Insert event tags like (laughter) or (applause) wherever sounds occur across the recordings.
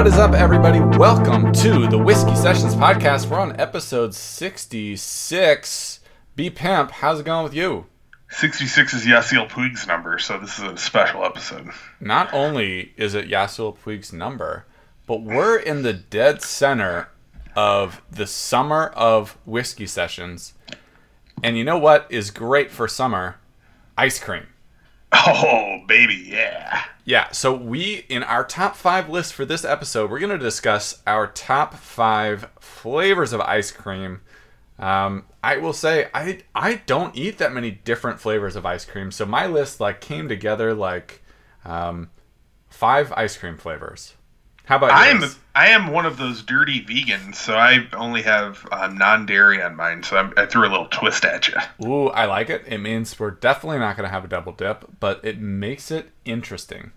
What is up, everybody? Welcome to the Whiskey Sessions podcast. We're on episode 66. B Pimp, how's it going with you? 66 is Yasiel Puig's number, so this is a special episode. Not only is it Yasiel Puig's number, but we're in the dead center of the summer of whiskey sessions. And you know what is great for summer? Ice cream. Oh, baby, yeah. Yeah, so we, in our top five list for this episode, we're going to discuss our top five flavors of ice cream. Um, I will say I I don't eat that many different flavors of ice cream, so my list like came together like um, five ice cream flavors. How about I am yours? I am one of those dirty vegans, so I only have um, non-dairy on mine. So I'm, I threw a little twist at you. Ooh, I like it. It means we're definitely not going to have a double dip, but it makes it interesting.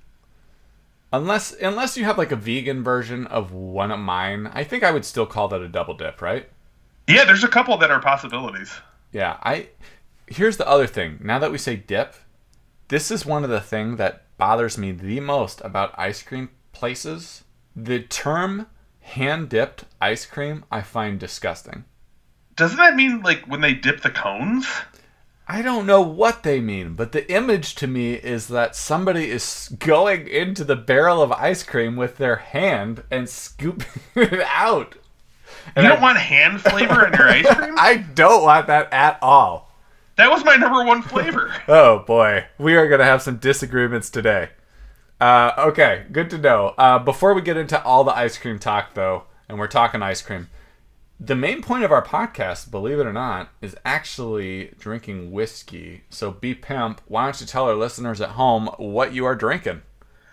Unless unless you have like a vegan version of one of mine, I think I would still call that a double dip, right? Yeah, there's a couple that are possibilities. Yeah, I here's the other thing. Now that we say dip, this is one of the thing that bothers me the most about ice cream places. The term hand dipped ice cream I find disgusting. Doesn't that mean like when they dip the cones? I don't know what they mean, but the image to me is that somebody is going into the barrel of ice cream with their hand and scooping (laughs) it out. And You I, don't want hand flavor in your ice cream? (laughs) I don't want that at all. That was my number one flavor. Oh boy, we are going to have some disagreements today. Uh, okay, good to know. Uh, before we get into all the ice cream talk, though, and we're talking ice cream, the main point of our podcast, believe it or not, is actually drinking whiskey. So, B Pimp, why don't you tell our listeners at home what you are drinking?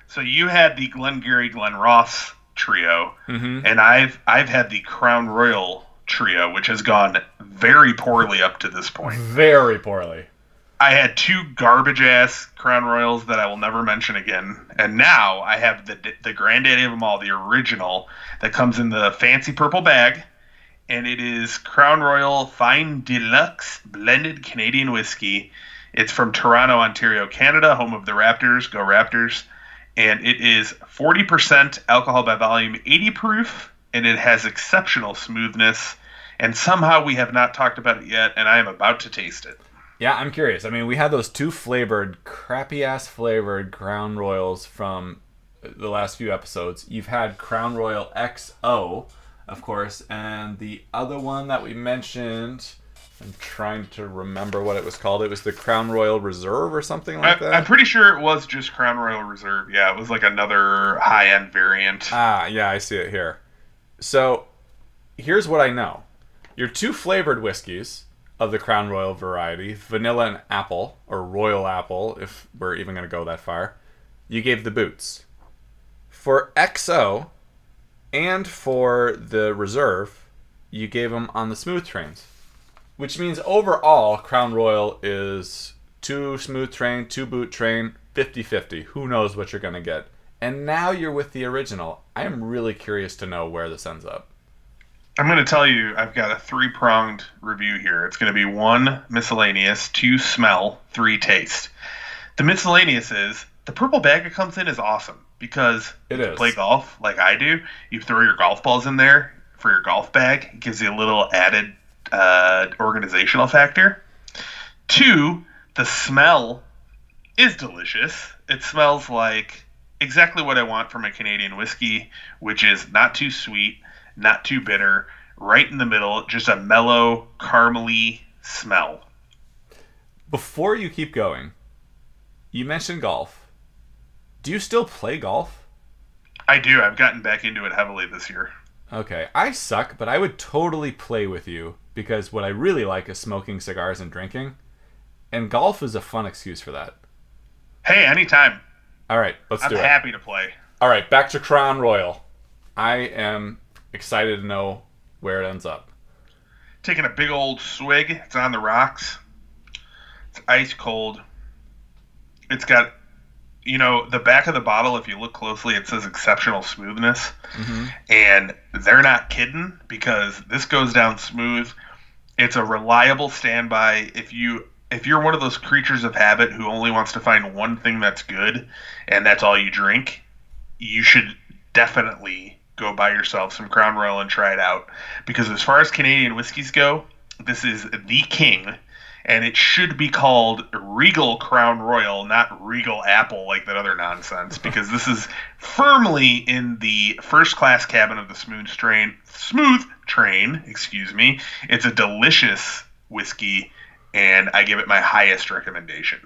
So you had the Glengarry Glen Ross trio, and I've I've had the Crown Royal trio, which has gone very poorly up to this point. Very poorly. I had two garbage ass Crown Royals that I will never mention again, and now I have the the granddaddy of them all, the original that comes in the fancy purple bag, and it is Crown Royal Fine Deluxe Blended Canadian Whiskey. It's from Toronto, Ontario, Canada, home of the Raptors. Go Raptors! And it is 40% alcohol by volume, 80 proof, and it has exceptional smoothness. And somehow we have not talked about it yet, and I am about to taste it. Yeah, I'm curious. I mean, we had those two flavored, crappy ass flavored Crown Royals from the last few episodes. You've had Crown Royal XO, of course, and the other one that we mentioned. I'm trying to remember what it was called. It was the Crown Royal Reserve or something I, like that. I'm pretty sure it was just Crown Royal Reserve. Yeah, it was like another high end variant. Ah, yeah, I see it here. So, here's what I know. Your two flavored whiskeys of the Crown Royal variety, vanilla and apple, or royal apple, if we're even going to go that far, you gave the boots. For XO and for the reserve, you gave them on the smooth trains. Which means overall, Crown Royal is two smooth train, two boot train, 50 50. Who knows what you're going to get? And now you're with the original. I am really curious to know where this ends up. I'm going to tell you, I've got a three pronged review here. It's going to be one miscellaneous, two smell, three taste. The miscellaneous is the purple bag it comes in is awesome because It you play golf like I do. You throw your golf balls in there for your golf bag. It gives you a little added uh, organizational factor. Two, the smell is delicious. It smells like exactly what I want from a Canadian whiskey, which is not too sweet, not too bitter, right in the middle, just a mellow, caramely smell. Before you keep going, you mentioned golf. Do you still play golf? I do. I've gotten back into it heavily this year. Okay, I suck, but I would totally play with you because what I really like is smoking cigars and drinking. And golf is a fun excuse for that. Hey, anytime. All right, let's I'm do it. happy to play. All right, back to Crown Royal. I am excited to know where it ends up. Taking a big old swig. It's on the rocks. It's ice cold. It's got, you know, the back of the bottle, if you look closely, it says exceptional smoothness. Mm-hmm. And they're not kidding because this goes down smooth. It's a reliable standby. If you if you're one of those creatures of habit who only wants to find one thing that's good and that's all you drink, you should definitely go buy yourself some Crown Royal and try it out. Because as far as Canadian whiskeys go, this is the king, and it should be called Regal Crown Royal, not Regal Apple like that other nonsense. (laughs) Because this is firmly in the first class cabin of the smooth train. Smooth train, excuse me. It's a delicious whiskey, and I give it my highest recommendation.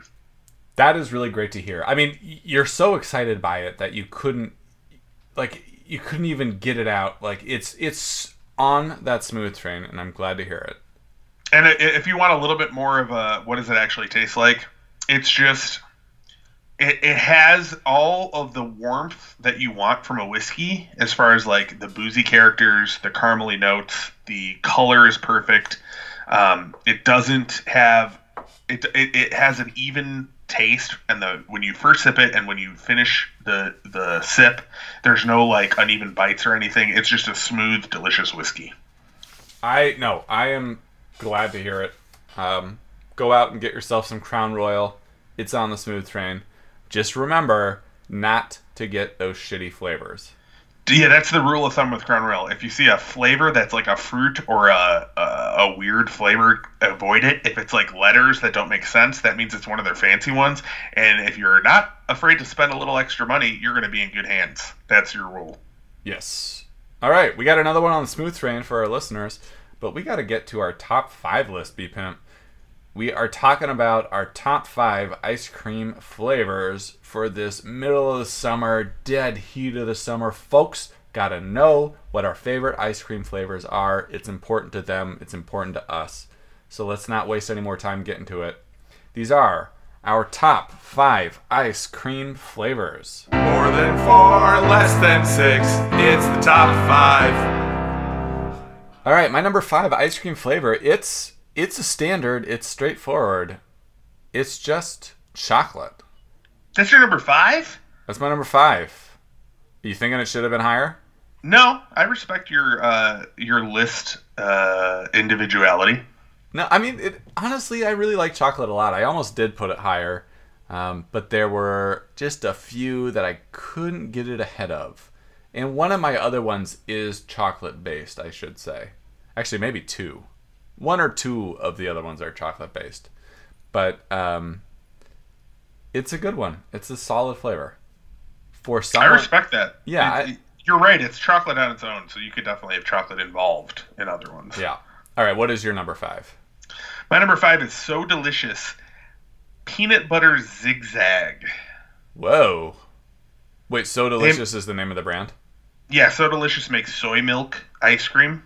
That is really great to hear. I mean, you're so excited by it that you couldn't like you couldn't even get it out. Like it's it's on that smooth train, and I'm glad to hear it. And if you want a little bit more of a what does it actually taste like, it's just it, it has all of the warmth that you want from a whiskey as far as like the boozy characters, the caramely notes, the color is perfect. Um, it doesn't have it, it, it has an even taste and the when you first sip it and when you finish the the sip there's no like uneven bites or anything. It's just a smooth delicious whiskey. I no i am glad to hear it. Um, go out and get yourself some crown royal. It's on the smooth train. Just remember not to get those shitty flavors yeah, that's the rule of thumb with Crown Royal. If you see a flavor that's like a fruit or a, a, a weird flavor, avoid it. If it's like letters that don't make sense, that means it's one of their fancy ones. And if you're not afraid to spend a little extra money, you're going to be in good hands. That's your rule. Yes. All right, we got another one on the smooth train for our listeners, but we got to get to our top five list, B Pimp. We are talking about our top five ice cream flavors for this middle of the summer, dead heat of the summer. Folks gotta know what our favorite ice cream flavors are. It's important to them, it's important to us. So let's not waste any more time getting to it. These are our top five ice cream flavors. More than four, less than six. It's the top five. All right, my number five ice cream flavor. It's it's a standard. It's straightforward. It's just chocolate. That's your number five? That's my number five. Are you thinking it should have been higher? No, I respect your uh, your list uh, individuality. No, I mean, it, honestly, I really like chocolate a lot. I almost did put it higher, um, but there were just a few that I couldn't get it ahead of. And one of my other ones is chocolate based, I should say. Actually, maybe two. One or two of the other ones are chocolate based. But um, it's a good one. It's a solid flavor. For someone, I respect that. Yeah, it, I, you're right. It's chocolate on its own, so you could definitely have chocolate involved in other ones. Yeah. All right. What is your number five? My number five is so delicious, peanut butter zigzag. Whoa. Wait, so delicious they, is the name of the brand? Yeah, so delicious makes soy milk ice cream.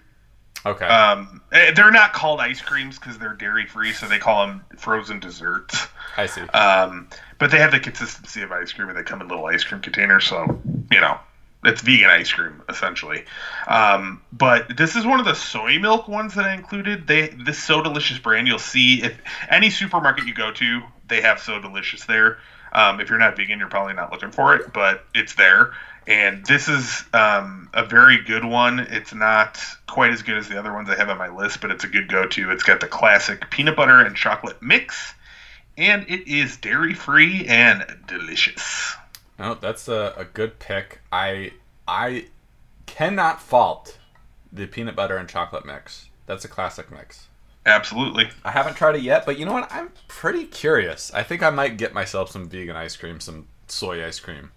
Okay. Um, eh, they're not called ice creams because they're dairy free, so they call them frozen desserts. I see. Um, but they have the consistency of ice cream, and they come in little ice cream containers, so you know it's vegan ice cream essentially. Um, but this is one of the soy milk ones that I included. They this so delicious brand you'll see if any supermarket you go to, they have so delicious there. Um, if you're not vegan, you're probably not looking for it, but it's there. And this is um, a very good one. It's not quite as good as the other ones I have on my list, but it's a good go to. It's got the classic peanut butter and chocolate mix, and it is dairy free and delicious. Oh, that's a, a good pick. I I cannot fault the peanut butter and chocolate mix. That's a classic mix. Absolutely. I haven't tried it yet, but you know what? I'm pretty curious. I think I might get myself some vegan ice cream, some soy ice cream.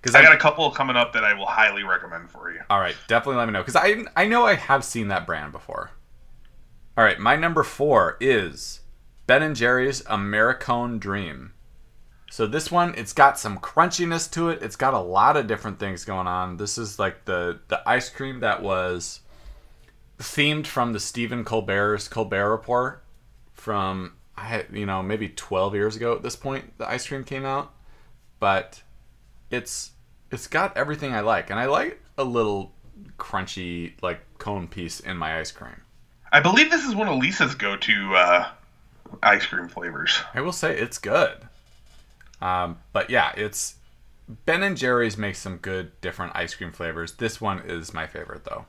Because I got a couple coming up that I will highly recommend for you. All right, definitely let me know because I I know I have seen that brand before. All right, my number four is Ben and Jerry's Americone Dream. So this one, it's got some crunchiness to it. It's got a lot of different things going on. This is like the the ice cream that was themed from the Stephen Colbert's Colbert Report from I you know maybe 12 years ago at this point the ice cream came out, but it's it's got everything I like, and I like a little crunchy like cone piece in my ice cream. I believe this is one of Lisa's go-to uh, ice cream flavors. I will say it's good. Um, but yeah, it's Ben and Jerry's makes some good different ice cream flavors. This one is my favorite though.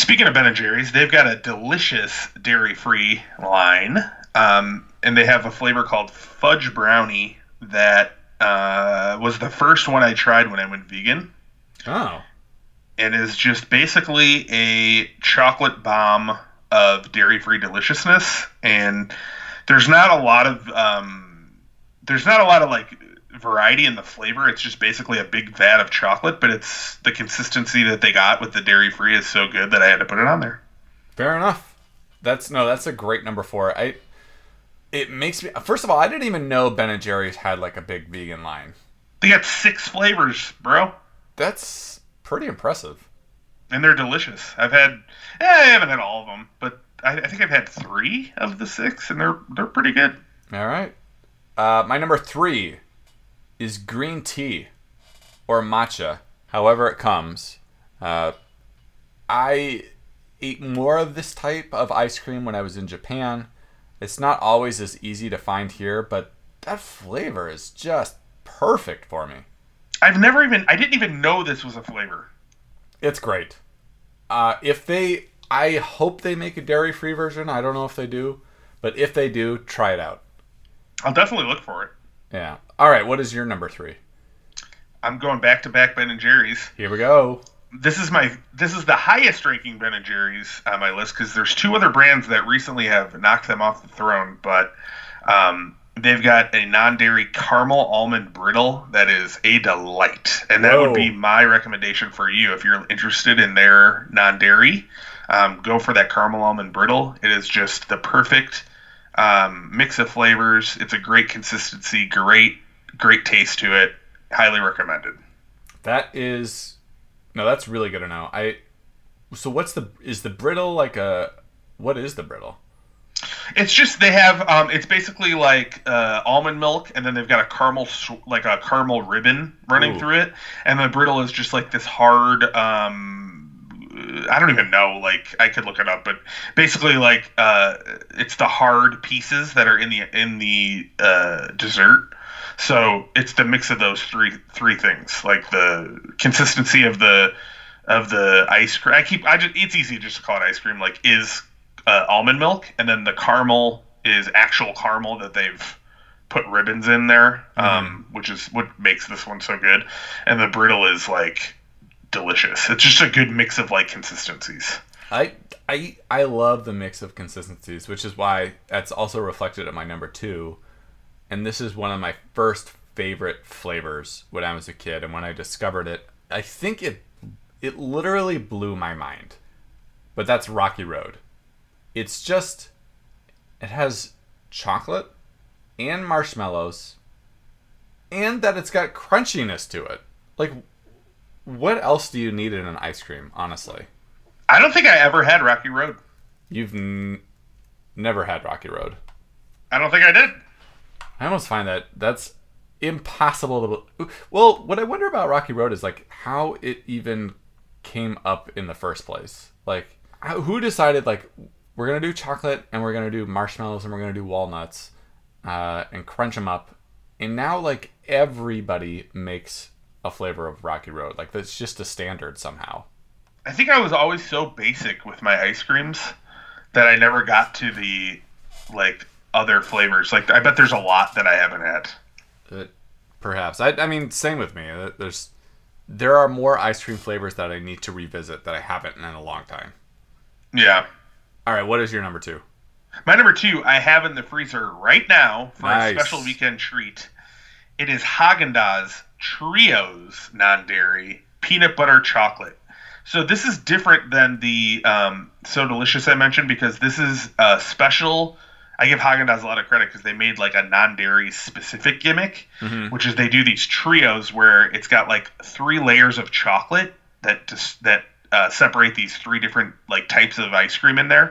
Speaking of Ben and Jerry's, they've got a delicious dairy-free line, um, and they have a flavor called fudge brownie that uh, was the first one I tried when I went vegan. Oh. and is just basically a chocolate bomb of dairy-free deliciousness. And there's not a lot of um, there's not a lot of like variety in the flavor. It's just basically a big vat of chocolate, but it's the consistency that they got with the dairy-free is so good that I had to put it on there. Fair enough. That's no, that's a great number four. I it makes me first of all, I didn't even know Ben and Jerry's had like a big vegan line. They got six flavors, bro, That's pretty impressive. and they're delicious. I've had, eh, I haven't had all of them, but I, I think I've had three of the six, and they're they're pretty good. All right. Uh, my number three is green tea or matcha, however it comes. Uh, I ate more of this type of ice cream when I was in Japan. It's not always as easy to find here, but that flavor is just perfect for me. I've never even, I didn't even know this was a flavor. It's great. Uh, if they, I hope they make a dairy free version. I don't know if they do, but if they do, try it out. I'll definitely look for it. Yeah. All right. What is your number three? I'm going back to back Ben and Jerry's. Here we go. this is my this is the highest ranking Ben and Jerry's on my list because there's two other brands that recently have knocked them off the throne, but um, they've got a non-dairy caramel almond brittle that is a delight, and that Whoa. would be my recommendation for you if you're interested in their non-dairy. Um, go for that caramel almond brittle. It is just the perfect um, mix of flavors. It's a great consistency, great great taste to it. Highly recommended. That is no, that's really good to know. I so what's the is the brittle like a what is the brittle? It's just they have um, it's basically like uh, almond milk, and then they've got a caramel like a caramel ribbon running Ooh. through it, and the brittle is just like this hard. Um, I don't even know. Like I could look it up, but basically like uh, it's the hard pieces that are in the in the uh, dessert. So it's the mix of those three three things, like the consistency of the of the ice cream. I keep I just it's easy just to call it ice cream. Like is uh, almond milk, and then the caramel is actual caramel that they've put ribbons in there, um, which is what makes this one so good. And the brittle is like delicious. It's just a good mix of like consistencies. I I I love the mix of consistencies, which is why that's also reflected at my number 2. And this is one of my first favorite flavors when I was a kid and when I discovered it, I think it it literally blew my mind. But that's Rocky Road. It's just it has chocolate and marshmallows and that it's got crunchiness to it. Like what else do you need in an ice cream, honestly? I don't think I ever had Rocky Road. You've n- never had Rocky Road. I don't think I did. I almost find that that's impossible to. Well, what I wonder about Rocky Road is like how it even came up in the first place. Like, who decided like we're gonna do chocolate and we're gonna do marshmallows and we're gonna do walnuts uh, and crunch them up, and now like everybody makes a flavor of Rocky Road. Like that's just a standard somehow. I think I was always so basic with my ice creams that I never got to the like other flavors. Like I bet there's a lot that I haven't had. Uh, perhaps. I, I mean, same with me. Uh, There's there are more ice cream flavors that I need to revisit that I haven't in a long time. Yeah. All right, what is your number two? My number two, I have in the freezer right now for Nice. a special weekend treat. It is Haagen Dazs Trios non-dairy peanut butter chocolate. So this is different than the um, So Delicious I mentioned because this is a special. I give Haagen Dazs a lot of credit because they made like a non-dairy specific gimmick, which is they do these trios where it's got like three layers of chocolate that just that uh, separate these three different like types of ice cream in there.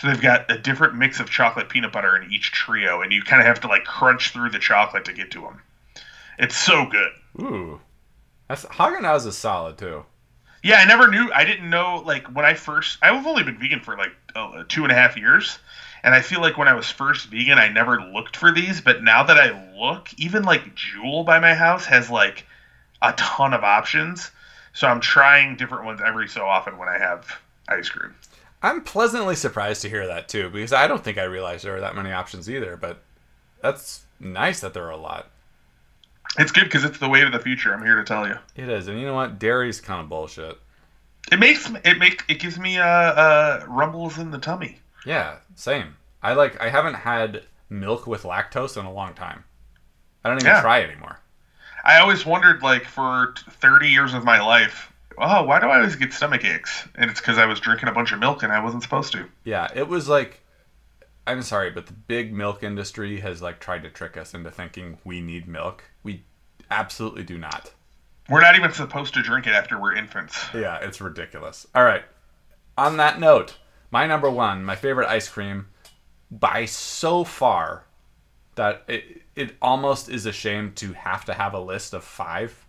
So they've got a different mix of chocolate peanut butter in each trio, and you kind of have to like crunch through the chocolate to get to them. It's so good. Ooh, that's Haagen is solid too. Yeah, I never knew. I didn't know. Like when I first, I've only been vegan for like uh, two and a half years, and I feel like when I was first vegan, I never looked for these. But now that I look, even like Jewel by my house has like a ton of options. So I'm trying different ones every so often when I have ice cream. I'm pleasantly surprised to hear that too, because I don't think I realized there were that many options either. But that's nice that there are a lot. It's good because it's the way of the future. I'm here to tell you. It is, and you know what? Dairy's kind of bullshit. It makes it make it gives me uh, uh rumbles in the tummy. Yeah, same. I like. I haven't had milk with lactose in a long time. I don't even Yeah. try anymore. I always wondered, like, for 30 years of my life, oh, why do I always get stomach aches? And it's because I was drinking a bunch of milk and I wasn't supposed to. Yeah, it was like. I'm sorry, but the big milk industry has like tried to trick us into thinking we need milk. We absolutely do not. We're not even supposed to drink it after we're infants. Yeah, it's ridiculous. All right. On that note, my number one, my favorite ice cream, by so far that it it almost is a shame to have to have a list of five,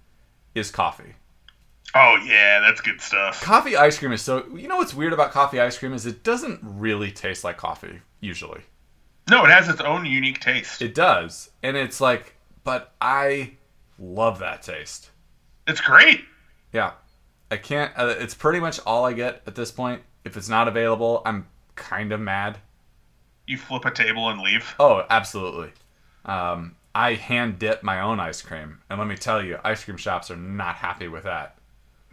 is coffee. Oh, yeah, that's good stuff. Coffee ice cream is so. You know what's weird about coffee ice cream is it doesn't really taste like coffee usually. No, it has its own unique taste. It does, and it's like, but I love that taste. It's great. Yeah, I can't. Uh, it's pretty much all I get at this point. If it's not available, I'm kind of mad. You flip a table and leave. Oh, absolutely. Um, I hand dip my own ice cream, and let me tell you, ice cream shops are not happy with that.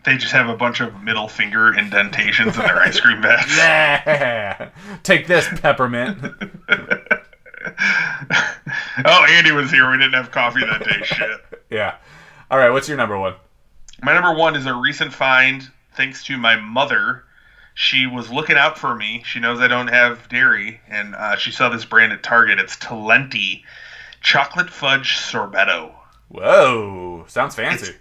They just have a bunch of middle finger indentations in their ice cream (laughs) bags. Yeah, take this peppermint. (laughs) oh, Andy was here. We didn't have coffee that day. Shit. (laughs) yeah. All right, what's your number one? My number one is a recent find thanks to my mother. She was looking out for me. She knows I don't have dairy, and uh, she saw this brand at Target. It's Talenti Chocolate Fudge Sorbetto. Whoa, sounds fancy.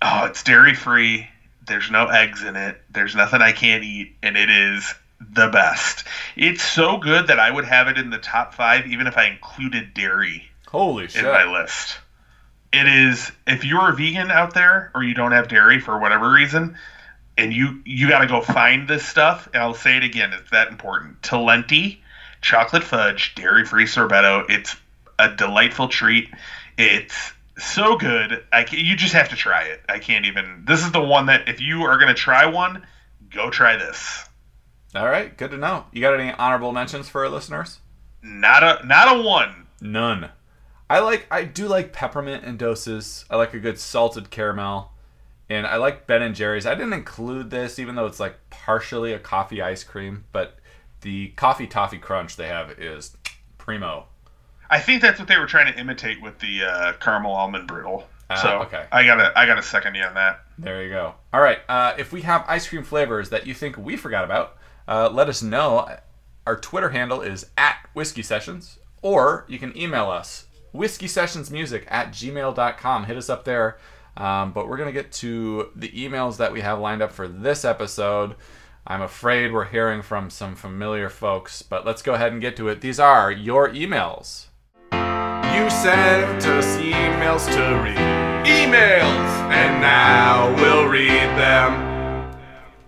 Oh, it's dairy free. There's no eggs in it. There's nothing I can't eat, and it is the best. It's so good that I would have it in the top five, even if I included dairy Holy in my list. It is if you're a vegan out there or you don't have dairy for whatever reason, and you you got to go find this stuff. And I'll say it again, it's that important. Talenti chocolate fudge dairy free sorbetto. It's a delightful treat. It's so good. I can, you just have to try it. I can't even. This is the one that if you are gonna try one, go try this. All right, good to know. You got any honorable mentions for our listeners? Not a not a one. None. I like I do like peppermint in doses. I like a good salted caramel. And I like Ben and Jerry's. I didn't include this even though it's like partially a coffee ice cream, but the coffee toffee crunch they have is primo. I think that's what they were trying to imitate with the uh, caramel almond brittle. Ah, so okay. I gotta I gotta second you on that. There you go. All right. Uh, if we have ice cream flavors that you think we forgot about, uh, let us know. Our Twitter handle is at Whiskey Sessions, or you can email us whiskey sessions music at gmail.com. Hit us up there. Um, but we're going to get to the emails that we have lined up for this episode. I'm afraid we're hearing from some familiar folks, but let's go ahead and get to it. These are your emails. You sent us emails to read. Emails! And now we'll read them.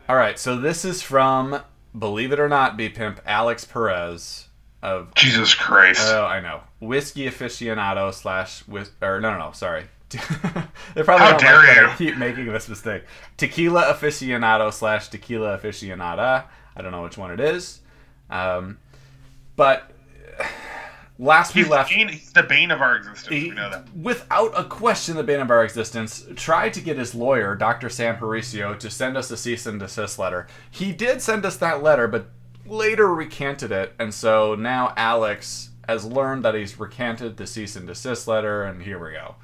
All right, so this is from, believe it or not, B Pimp Alex Perez of Jesus Christ. Oh, I know. Whiskey aficionado slash whis- or no, no, no. Sorry. (laughs) they probably How don't dare like you. I keep making this mistake. Tequila aficionado slash tequila aficionada. I don't know which one it is. Um, but last he's, we left, the bane, he's the bane of our existence. he, we know that. without a question, the bane of our existence, tried to get his lawyer, Dr. Sam Paricio, to send us a cease and desist letter. He did send us that letter, but later recanted it, and so now Alex has learned that he's recanted the cease and desist letter, and here we go.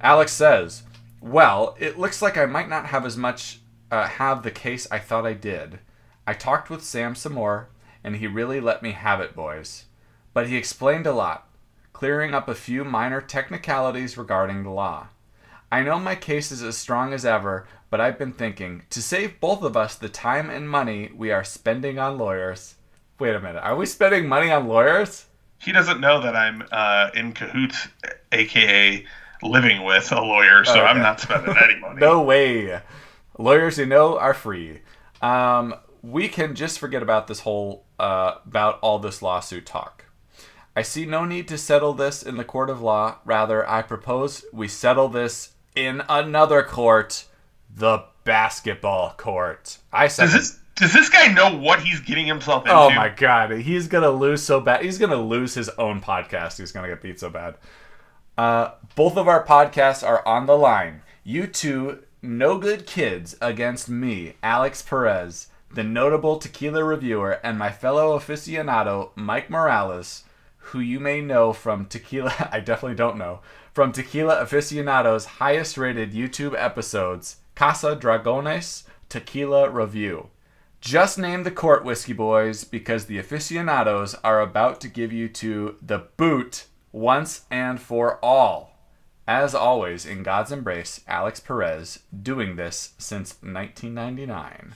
Alex says, "Well, it looks like I might not have as much uh, have the case I thought I did. I talked with Sam some more, and he really let me have it, boys. But he explained a lot, clearing up a few minor technicalities regarding the law. I know my case is as strong as ever, but I've been thinking to save both of us the time and money we are spending on lawyers. Wait a minute, are we spending money on lawyers? He doesn't know that I'm uh, in cahoots, aka living with a lawyer, so Okay. I'm not spending any money. (laughs) No way. Lawyers you know are free. Um, we can just forget about this whole uh, about all this lawsuit talk. I see no need to settle this in the court of law. Rather, I propose we settle this in another court, the basketball court. I said, Does this does this guy know what he's getting himself into? "Oh my god, he's gonna lose so bad. He's gonna lose his own podcast. He's gonna get beat so bad." Uh, both of our podcasts are on the line. You two No Good Kids against me, Alex Perez, the notable tequila reviewer, and my fellow aficionado, Mike Morales, who you may know from Tequila, (laughs) I definitely don't know, from Tequila Aficionado's highest rated YouTube episodes, Casa Dragones Tequila Review. Just name the court, Whiskey Boys, because the aficionados are about to give you to the boot once and for all. As always, in God's embrace, Alex Perez, doing this since 1999.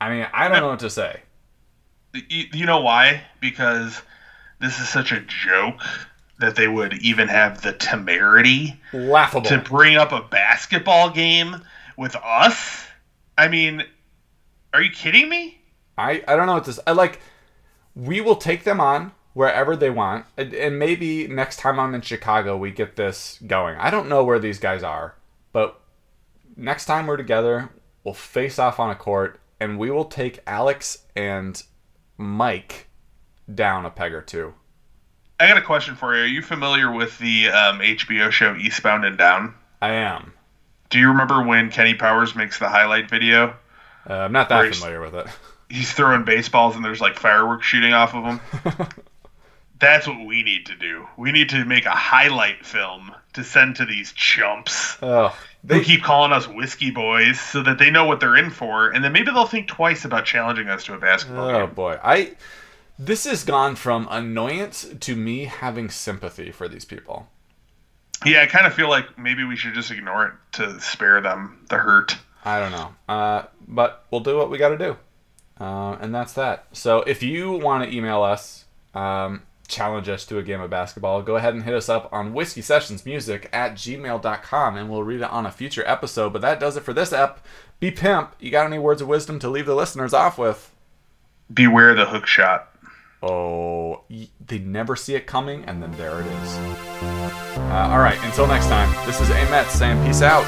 I mean, I don't know what to say. You know why? Because this is such a joke that they would even have the temerity Laughable. to bring up a basketball game with us. I mean, are you kidding me? I, I don't know what this. I like. We will take them on wherever they want, and, and maybe next time I'm in Chicago, we get this going. I don't know where these guys are, but next time we're together, we'll face off on a court, and we will take Alex and Mike down a peg or two. I got a question for you. Are you familiar with the um, HBO show Eastbound and Down? I am. Do you remember when Kenny Powers makes the highlight video? Uh, I'm not that familiar with it. (laughs) He's throwing baseballs and there's like fireworks shooting off of him. (laughs) That's what we need to do. We need to make a highlight film to send to these chumps Oh, who they keep calling us whiskey boys so that they know what they're in for and then maybe they'll think twice about challenging us to a basketball Oh game. Oh boy, I this has gone from annoyance to me having sympathy for these people. Yeah, I kind of feel like maybe we should just ignore it to spare them the hurt. I don't know, uh, but we'll do what we got to do, uh, and that's that. So if you want to email us, um, challenge us to a game of basketball, go ahead and hit us up on whiskey sessions music at gmail.com, and we'll read it on a future episode. But that does it for this ep. Be pimp. You got any words of wisdom to leave the listeners off with? Beware the hook shot. Oh, they never see it coming, and then there it is. Uh, all right, until next time, this is Amet saying peace out.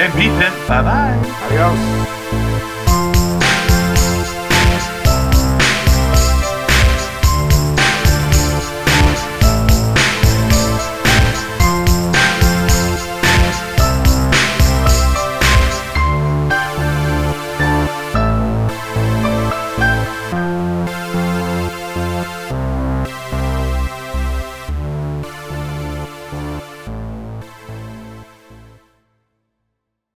And pimp. Bye bye. Adios.